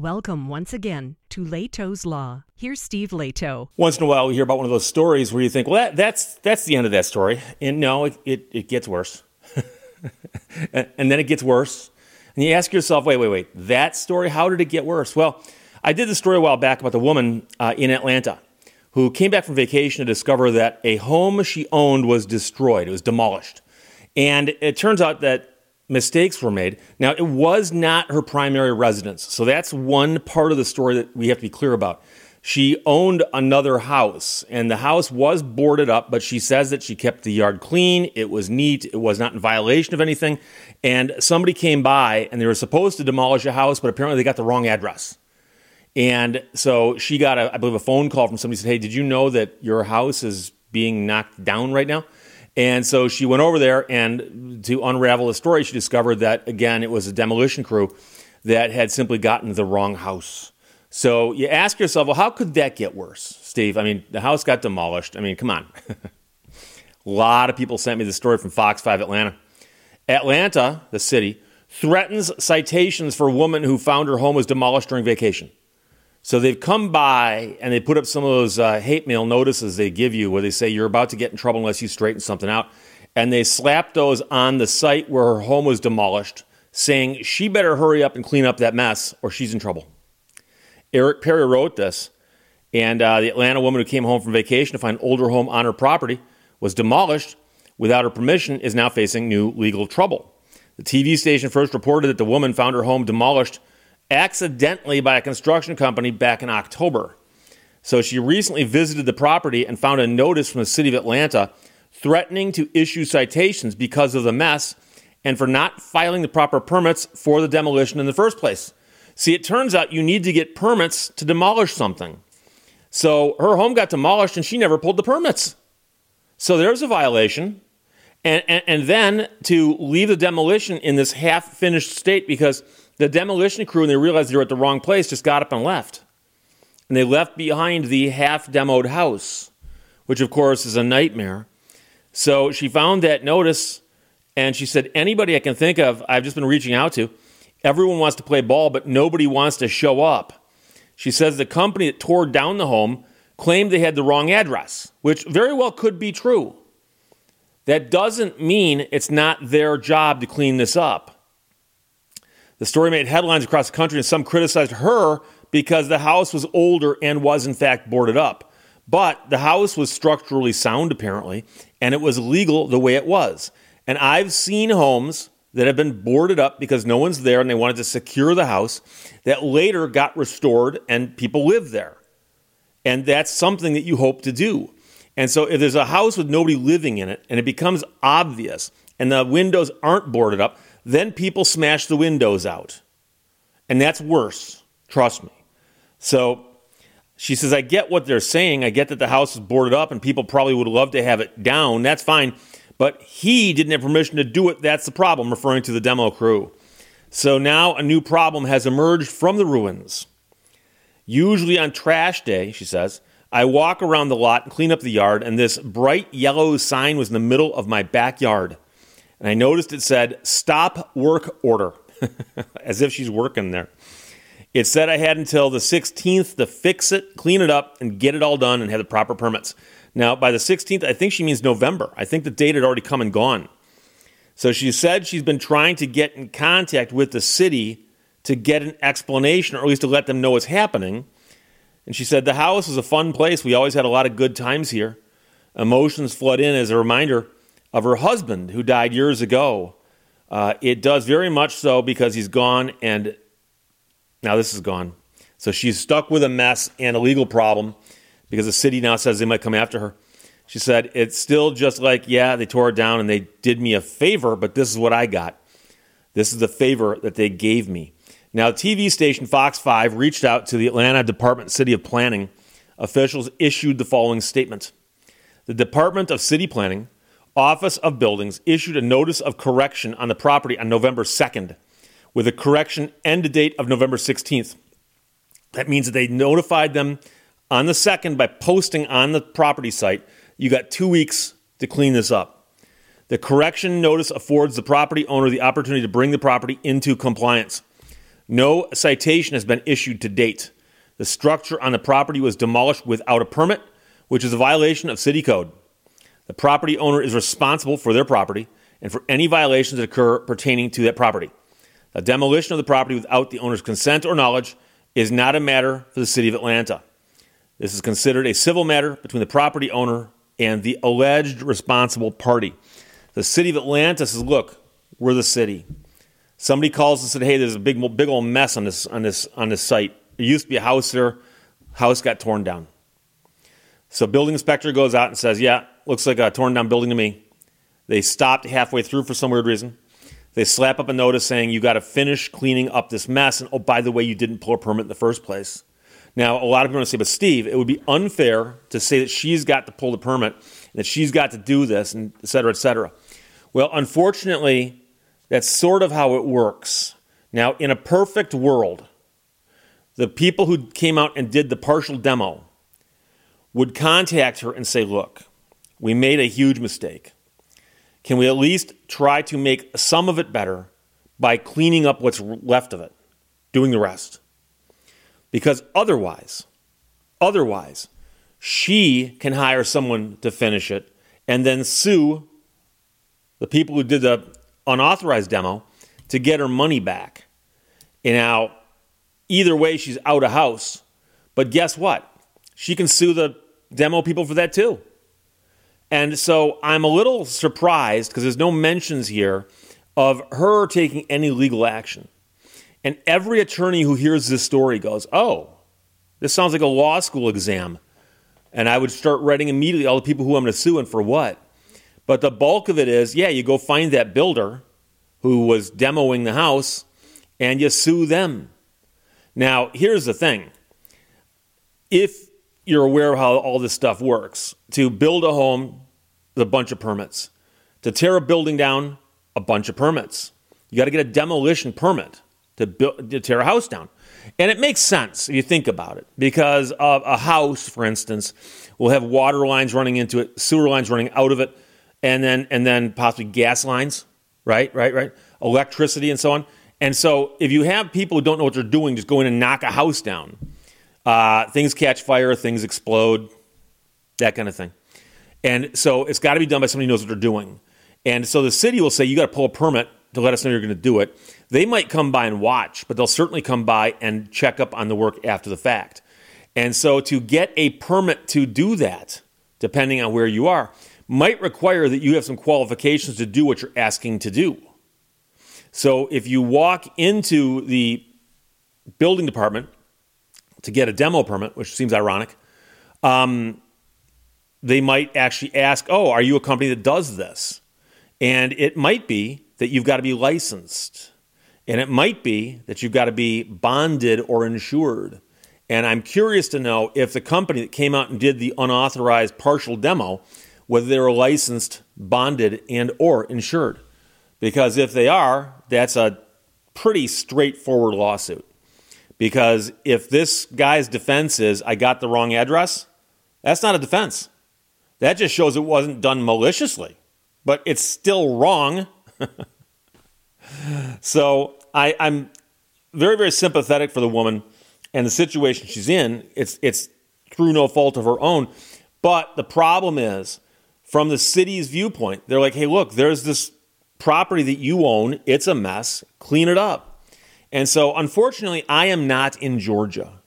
Welcome once again to Lehto's Law. Here's Steve Lehto. Once in a while, we hear about one of those stories where you think, well, that, that's, that's the end of that story. And no, it, it, it gets worse. and, then it gets worse. And you ask yourself, wait, wait, wait, that story, how did it get worse? Well, I did the story a while back about the woman uh, in Atlanta who came back from vacation to discover that a home she owned was destroyed, it was demolished. And it turns out that mistakes were made. Now, it was not her primary residence. So that's one part of the story that we have to be clear about. She owned another house, and the house was boarded up, but she says that she kept the yard clean. It was neat. It was not in violation of anything. And somebody came by, and they were supposed to demolish a house, but apparently they got the wrong address. And so she got, a, I believe, a phone call from somebody said, Hey, did you know that your house is being knocked down right now? And so she went over there, and to unravel the story, she discovered that, again, it was a demolition crew that had simply gotten the wrong house. So you ask yourself, well, how could that get worse, Steve? I mean, the house got demolished. I mean, come on. a lot of people sent me the story from Fox 5 Atlanta. Atlanta, the city, threatens citations for woman who found her home was demolished during vacation. So they've come by and they put up some of those uh, hate mail notices they give you where they say you're about to get in trouble unless you straighten something out. And they slapped those on the site where her home was demolished, saying she better hurry up and clean up that mess or she's in trouble. Eric Perry wrote this, and uh, the Atlanta woman who came home from vacation to find an older home on her property was demolished without her permission is now facing new legal trouble. The TV station first reported that the woman found her home demolished accidentally by a construction company back in October. So she recently visited the property and found a notice from the city of Atlanta threatening to issue citations because of the mess and for not filing the proper permits for the demolition in the first place. See, it turns out you need to get permits to demolish something. So her home got demolished and she never pulled the permits. So there's a violation. And, and, and then to leave the demolition in this half finished state because the demolition crew, and they realized they were at the wrong place, just got up and left. And they left behind the half demoed house, which of course is a nightmare. So she found that notice and she said, Anybody I can think of, I've just been reaching out to. Everyone wants to play ball, but nobody wants to show up. She says the company that tore down the home claimed they had the wrong address, which very well could be true. That doesn't mean it's not their job to clean this up. The story made headlines across the country, and some criticized her because the house was older and was, in fact, boarded up. But the house was structurally sound, apparently, and it was legal the way it was. And I've seen homes that have been boarded up because no one's there and they wanted to secure the house that later got restored and people live there. And that's something that you hope to do. And so if there's a house with nobody living in it and it becomes obvious and the windows aren't boarded up, then people smash the windows out. And that's worse, trust me. So she says, I get what they're saying. I get that the house is boarded up and people probably would love to have it down. That's fine. But he didn't have permission to do it. That's the problem, referring to the demo crew. So now a new problem has emerged from the ruins. Usually on trash day, she says, I walk around the lot and clean up the yard, and this bright yellow sign was in the middle of my backyard and I noticed it said stop work order, as if she's working there. It said I had until the 16th to fix it, clean it up, and get it all done and have the proper permits. Now, by the 16th, I think she means November. I think the date had already come and gone. So she said she's been trying to get in contact with the city to get an explanation, or at least to let them know what's happening. And she said, The house is a fun place. We always had a lot of good times here. Emotions flood in as a reminder of her husband who died years ago. Uh, it does very much so because he's gone, and now this is gone. So she's stuck with a mess and a legal problem because the city now says they might come after her. She said, It's still just like, yeah, they tore it down and they did me a favor, but this is what I got. This is the favor that they gave me. Now, TV station Fox 5 reached out to the Atlanta Department City of Planning. Officials issued the following statement The Department of City Planning Office of Buildings issued a notice of correction on the property on November 2nd with a correction end date of November 16th. That means that they notified them on the 2nd by posting on the property site. You got two weeks to clean this up. The correction notice affords the property owner the opportunity to bring the property into compliance. No citation has been issued to date. The structure on the property was demolished without a permit, which is a violation of city code. The property owner is responsible for their property and for any violations that occur pertaining to that property. The demolition of the property without the owner's consent or knowledge is not a matter for the city of Atlanta. This is considered a civil matter between the property owner and the alleged responsible party. The city of Atlanta says, "Look, we're the city." Somebody calls and said, "Hey, there's a big, big old mess on this on this on this site. There used to be a house there. House got torn down." So, building inspector goes out and says, "Yeah, looks like a torn down building to me." They stopped halfway through for some weird reason. They slap up a notice saying you got to finish cleaning up this mess, and oh, by the way, you didn't pull a permit in the first place. Now, a lot of people are going to say, but Steve, it would be unfair to say that she's got to pull the permit and that she's got to do this, and et cetera, et cetera. Well, unfortunately, that's sort of how it works. Now, in a perfect world, the people who came out and did the partial demo would contact her and say, Look, we made a huge mistake. Can we at least try to make some of it better by cleaning up what's left of it, doing the rest? Because otherwise, otherwise, she can hire someone to finish it and then sue the people who did the unauthorized demo to get her money back. And now, either way, she's out of house. But guess what? She can sue the demo people for that too. And so I'm a little surprised because there's no mentions here of her taking any legal action. And every attorney who hears this story goes, oh, this sounds like a law school exam. And I would start writing immediately all the people who I'm going to sue and for what. But the bulk of it is, yeah, you go find that builder who was demoing the house and you sue them. Now, here's the thing. If you're aware of how all this stuff works, to build a home, a bunch of permits. To tear a building down, a bunch of permits. You got to get a demolition permit to, build, to tear a house down. And it makes sense if you think about it, because a house, for instance, will have water lines running into it, sewer lines running out of it, and then and then possibly gas lines, right, right, right, electricity, and so on. And so, if you have people who don't know what they're doing, just go in and knock a house down, uh, things catch fire, things explode, that kind of thing. And so, it's got to be done by somebody who knows what they're doing. And so, the city will say you got to pull a permit to let us know you're going to do it. They might come by and watch, but they'll certainly come by and check up on the work after the fact. And so to get a permit to do that, depending on where you are, might require that you have some qualifications to do what you're asking to do. So if you walk into the building department to get a demo permit, which seems ironic, um, they might actually ask, Oh, are you a company that does this? And it might be that you've got to be licensed. And it might be that you've got to be bonded or insured. And I'm curious to know if the company that came out and did the unauthorized partial demo, whether they were licensed, bonded, and or insured. Because if they are, that's a pretty straightforward lawsuit. Because if this guy's defense is, I got the wrong address, that's not a defense. That just shows it wasn't done maliciously. But it's still wrong so I, I'm very, very sympathetic for the woman and the situation she's in. It's, it's through no fault of her own. But the problem is, from the city's viewpoint, they're like, hey, look, there's this property that you own. It's a mess. Clean it up. And so, unfortunately, I am not in Georgia.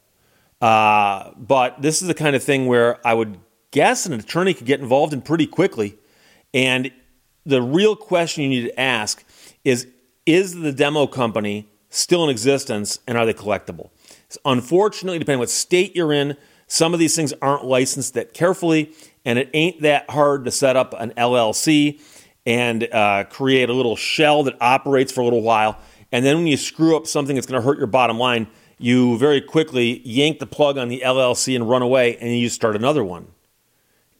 Uh, but this is the kind of thing where I would guess an attorney could get involved in pretty quickly. And the real question you need to ask is is the demo company still in existence and are they collectible? Unfortunately, depending what state you're in, some of these things aren't licensed that carefully, and it ain't that hard to set up an LLC and uh, create a little shell that operates for a little while. And then when you screw up something that's going to hurt your bottom line, you very quickly yank the plug on the LLC and run away, and you start another one.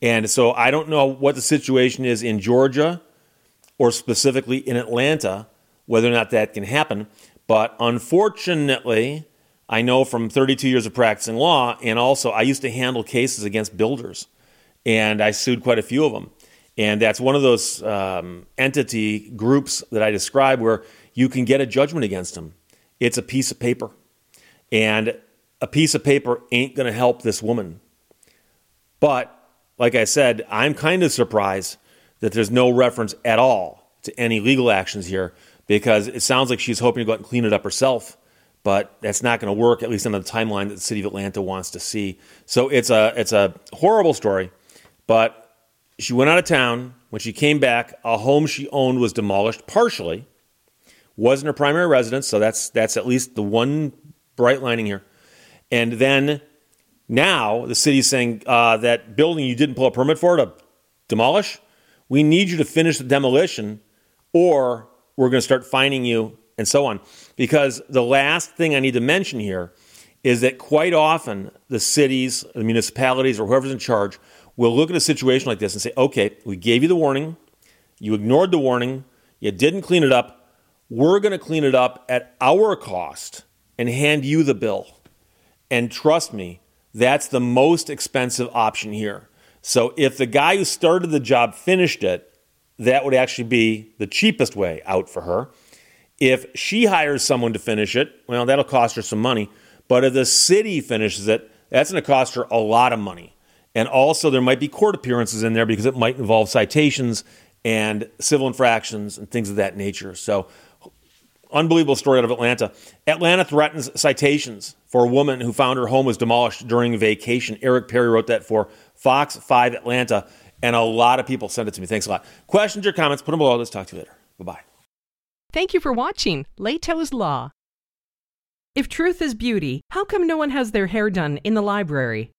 And so I don't know what the situation is in Georgia or specifically in Atlanta, whether or not that can happen. But unfortunately, I know from 32 years of practicing law, and also I used to handle cases against builders, and I sued quite a few of them. And that's one of those um, entity groups that I describe where you can get a judgment against him. it's a piece of paper. And a piece of paper ain't going to help this woman. But like I said, I'm kind of surprised that there's no reference at all to any legal actions here because it sounds like she's hoping to go out and clean it up herself. But that's not going to work, at least on the timeline that the city of Atlanta wants to see. So it's a it's a horrible story. But she went out of town. When she came back, a home she owned was demolished partially. Wasn't her primary residence, so that's that's at least the one bright lining here. And then now the city's saying uh, that building you didn't pull a permit for to demolish, we need you to finish the demolition, or we're going to start fining you and so on. Because the last thing I need to mention here is that quite often the cities, the municipalities, or whoever's in charge will look at a situation like this and say, okay, we gave you the warning, you ignored the warning, you didn't clean it up, we're going to clean it up at our cost and hand you the bill. And trust me, that's the most expensive option here. So if the guy who started the job finished it, that would actually be the cheapest way out for her. If she hires someone to finish it, well, that'll cost her some money. But if the city finishes it, that's going to cost her a lot of money. And also, there might be court appearances in there because it might involve citations and civil infractions and things of that nature. So, unbelievable story out of Atlanta. Atlanta threatens citations for a woman who found her home was demolished during vacation. Eric Perry wrote that for Fox 5 Atlanta, and a lot of people sent it to me. Thanks a lot. Questions or comments, put them below. Let's talk to you later. Bye bye. Thank you for watching Lehto's Law. If truth is beauty, how come no one has their hair done in the library?